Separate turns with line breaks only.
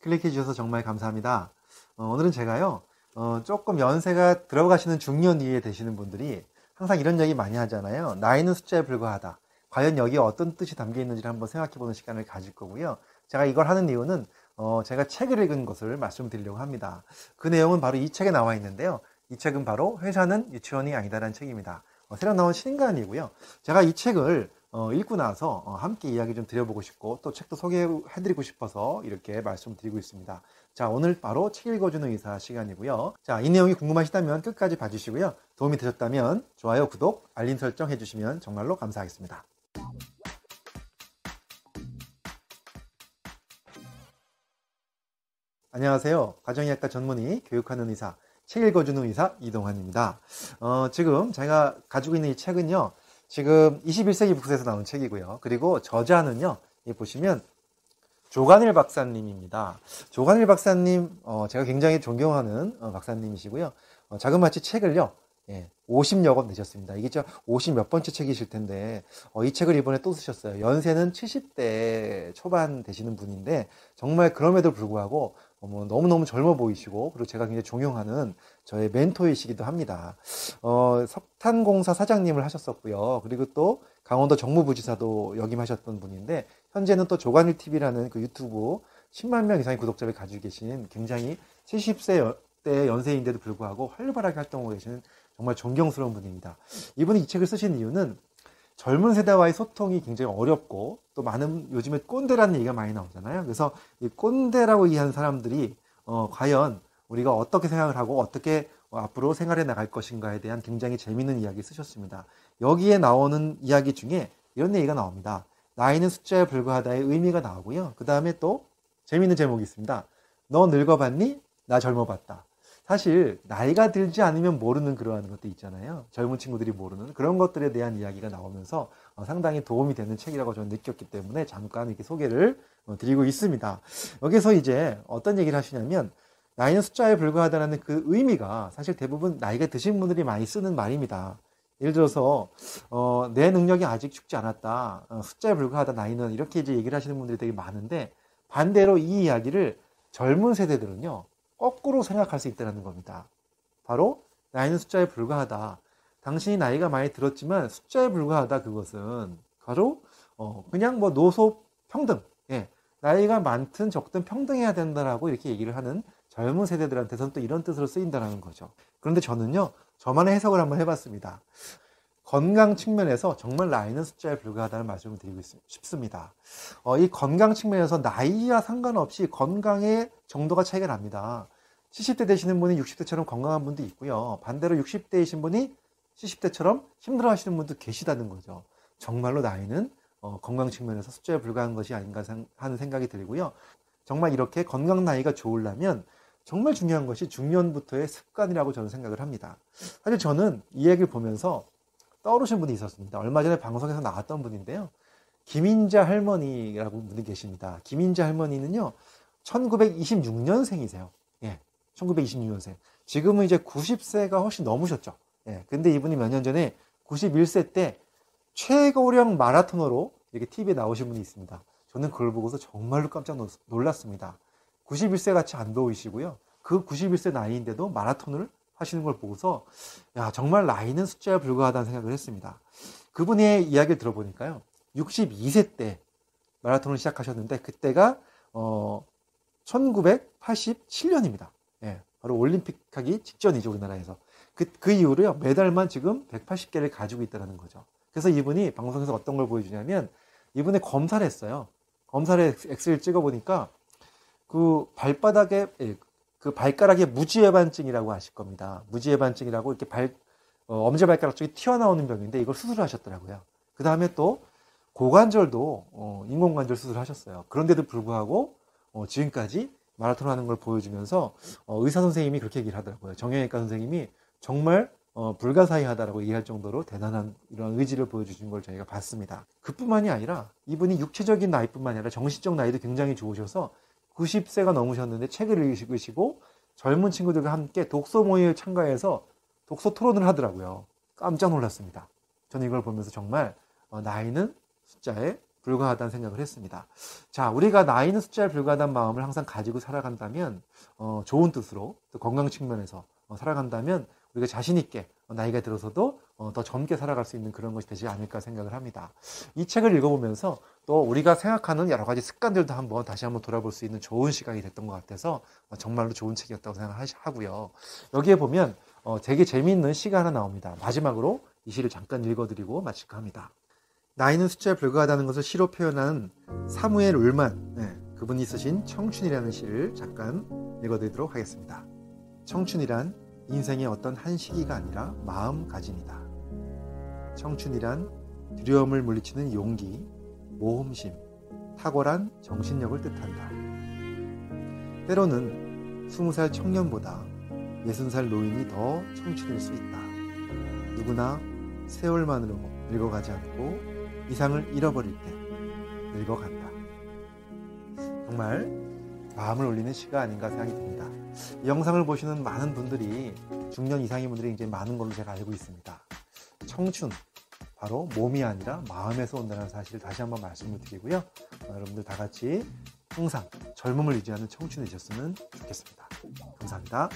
클릭해 주셔서 정말 감사합니다. 어, 오늘은 제가요, 어, 조금 연세가 들어가시는 중년 이에 되시는 분들이 항상 이런 얘기 많이 하잖아요. 나이는 숫자에 불과하다. 과연 여기에 어떤 뜻이 담겨 있는지를 한번 생각해 보는 시간을 가질 거고요. 제가 이걸 하는 이유는 어, 제가 책을 읽은 것을 말씀드리려고 합니다. 그 내용은 바로 이 책에 나와 있는데요. 이 책은 바로 회사는 유치원이 아니다라는 책입니다. 어, 새로 나온 신간이고요. 제가 이 책을 어, 읽고 나서 어, 함께 이야기 좀 드려보고 싶고 또 책도 소개해드리고 싶어서 이렇게 말씀드리고 있습니다. 자 오늘 바로 책 읽어주는 의사 시간이고요. 자 이 내용이 궁금하시다면 끝까지 봐주시고요. 도움이 되셨다면 좋아요, 구독, 알림 설정 해주시면 정말로 감사하겠습니다. 안녕하세요. 가정의학과 전문의 교육하는 의사 책 읽어주는 의사 이동환입니다. 어, 지금 제가 가지고 있는 이 책은요. 지금 21세기 북스에서 나온 책이고요. 그리고 저자는요. 이 보시면 조간일 박사님입니다. 조간일 박사님, 어, 제가 굉장히 존경하는 어, 박사님이시고요. 어, 자그마치 책을요. 예, 50여 권 내셨습니다. 이게 저50 몇 번째 책이실 텐데, 어, 이 책을 이번에 또 쓰셨어요. 연세는 70대 초반 되시는 분인데, 정말 그럼에도 불구하고, 어, 뭐 너무너무 젊어 보이시고, 그리고 제가 굉장히 존경하는 저의 멘토이시기도 합니다. 어, 석탄공사 사장님을 하셨었고요. 그리고 또 강원도 정무부지사도 역임하셨던 분인데, 현재는 또 조관일 TV라는 그 유튜브 10만 명 이상의 구독자를 가지고 계신 굉장히 70세 대 연세인데도 불구하고 활발하게 활동하고 계시는 정말 존경스러운 분입니다. 이분이 이 책을 쓰신 이유는 젊은 세대와의 소통이 굉장히 어렵고 또 많은 요즘에 꼰대라는 얘기가 많이 나오잖아요. 그래서 이 꼰대라고 이해하는 사람들이 어, 과연 우리가 어떻게 생각을 하고 어떻게 앞으로 생활해 나갈 것인가에 대한 굉장히 재미있는 이야기 쓰셨습니다. 여기에 나오는 이야기 중에 이런 얘기가 나옵니다. 나이는 숫자에 불과하다의 의미가 나오고요. 그 다음에 또 재미있는 제목이 있습니다. 너 늙어봤니? 나 젊어봤다. 사실 나이가 들지 않으면 모르는 그러한 것도 있잖아요. 젊은 친구들이 모르는 그런 것들에 대한 이야기가 나오면서 어, 상당히 도움이 되는 책이라고 저는 느꼈기 때문에 잠깐 이렇게 소개를 어, 드리고 있습니다. 여기서 이제 어떤 얘기를 하시냐면 나이는 숫자에 불과하다는 그 의미가 사실 대부분 나이가 드신 분들이 많이 쓰는 말입니다. 예를 들어서 어, 내 능력이 아직 죽지 않았다. 어, 숫자에 불과하다 나이는 이렇게 이제 얘기를 하시는 분들이 되게 많은데 반대로 이 이야기를 젊은 세대들은요. 거꾸로 생각할 수 있다는 겁니다. 바로 나이는 숫자에 불과하다. 당신이 나이가 많이 들었지만 숫자에 불과하다 그것은 바로 어 그냥 뭐 노소 평등. 예. 나이가 많든 적든 평등해야 된다라고 이렇게 얘기를 하는 젊은 세대들한테서는 또 이런 뜻으로 쓰인다는 거죠. 그런데 저는요, 저만의 해석을 한번 해봤습니다. 건강 측면에서 정말 나이는 숫자에 불과하다는 말씀을 드리고 싶습니다. 어, 이 건강 측면에서 나이와 상관없이 건강의 정도가 차이가 납니다. 70대 되시는 분이 60대처럼 건강한 분도 있고요. 반대로 60대이신 분이 70대처럼 힘들어 하시는 분도 계시다는 거죠. 정말로 나이는 어, 건강 측면에서 숫자에 불과한 것이 아닌가 하는 생각이 들고요. 정말 이렇게 건강 나이가 좋으려면 정말 중요한 것이 중년부터의 습관이라고 저는 생각을 합니다. 사실 저는 이 얘기를 보면서 떠오르신 분이 있었습니다. 얼마 전에 방송에서 나왔던 분인데요. 김인자 할머니라고 분이 계십니다. 김인자 할머니는요, 1926년생이세요. 예, 1926년생. 지금은 이제 90세가 훨씬 넘으셨죠. 예, 근데 이분이 몇 년 전에 91세 때 최고령 마라토너로 이렇게 TV에 나오신 분이 있습니다. 저는 그걸 보고서 정말로 깜짝 놀랐습니다. 91세 같이 안 보이시고요. 그 91세 나이인데도 마라톤을 하시는 걸 보고서 야 정말 나이는 숫자에 불과하다는 생각을 했습니다. 그분의 이야기를 들어보니까요. 62세 때 마라톤을 시작하셨는데 그때가 어 1987년입니다. 예, 바로 올림픽 하기 직전이죠 우리나라에서. 그, 그 이후로요 메달만 지금 180개를 가지고 있다는 거죠. 그래서 이분이 방송에서 어떤 걸 보여주냐면 이분의 검사를 했어요. 검사를 엑스를 찍어 보니까 그 발바닥에 예, 그 발가락에 무지해반증이라고 아실 겁니다. 무지해반증이라고 이렇게 발 어, 엄지발가락 쪽이 튀어나오는 병인데 이걸 수술을 하셨더라고요. 그 다음에 또 고관절도 어, 인공관절 수술을 하셨어요. 그런데도 불구하고 어, 지금까지 마라톤 하는 걸 보여주면서 어, 의사 선생님이 그렇게 얘기를 하더라고요. 정형외과 선생님이 정말 어, 불가사의하다라고 얘기할 정도로 대단한 이런 의지를 보여주신 걸 저희가 봤습니다. 그뿐만이 아니라 이분이 육체적인 나이뿐만 아니라 정신적 나이도 굉장히 좋으셔서 90세가 넘으셨는데 책을 읽으시고 젊은 친구들과 함께 독서 모임에 참가해서 독서 토론을 하더라고요. 깜짝 놀랐습니다. 저는 이걸 보면서 정말 어, 나이는 숫자에 불과하다는 생각을 했습니다. 자, 우리가 나이는 숫자에 불과하다는 마음을 항상 가지고 살아간다면, 어, 좋은 뜻으로, 또 건강 측면에서 어, 살아간다면, 우리가 자신 있게 어, 나이가 들어서도 어, 더 젊게 살아갈 수 있는 그런 것이 되지 않을까 생각을 합니다. 이 책을 읽어보면서 또 우리가 생각하는 여러 가지 습관들도 한번 다시 한번 돌아볼 수 있는 좋은 시간이 됐던 것 같아서 어, 정말로 좋은 책이었다고 생각하고요. 여기에 보면 어, 되게 재미있는 시가 하나 나옵니다. 마지막으로 이 시를 잠깐 읽어드리고 마칠까 합니다. 나이는 숫자에 불과하다는 것을 시로 표현한 사무엘 울만 네, 그분이 쓰신 청춘이라는 시를 잠깐 읽어드리도록 하겠습니다. 청춘이란 인생의 어떤 한 시기가 아니라 마음가짐이다. 청춘이란 두려움을 물리치는 용기, 모험심, 탁월한 정신력을 뜻한다. 때로는 스무 살 청년보다 예순 살 노인이 더 청춘일 수 있다. 누구나 세월만으로 늙어가지 않고 이상을 잃어버릴 때 늙어간다. 정말 마음을 울리는 시가 아닌가 생각이 듭니다. 이 영상을 보시는 많은 분들이 중년 이상의 분들이 굉장히 많은 걸로 제가 알고 있습니다. 청춘, 바로 몸이 아니라 마음에서 온다는 사실을 다시 한번 말씀을 드리고요. 어, 여러분들 다 같이 항상 젊음을 유지하는 청춘이 되셨으면 좋겠습니다. 감사합니다.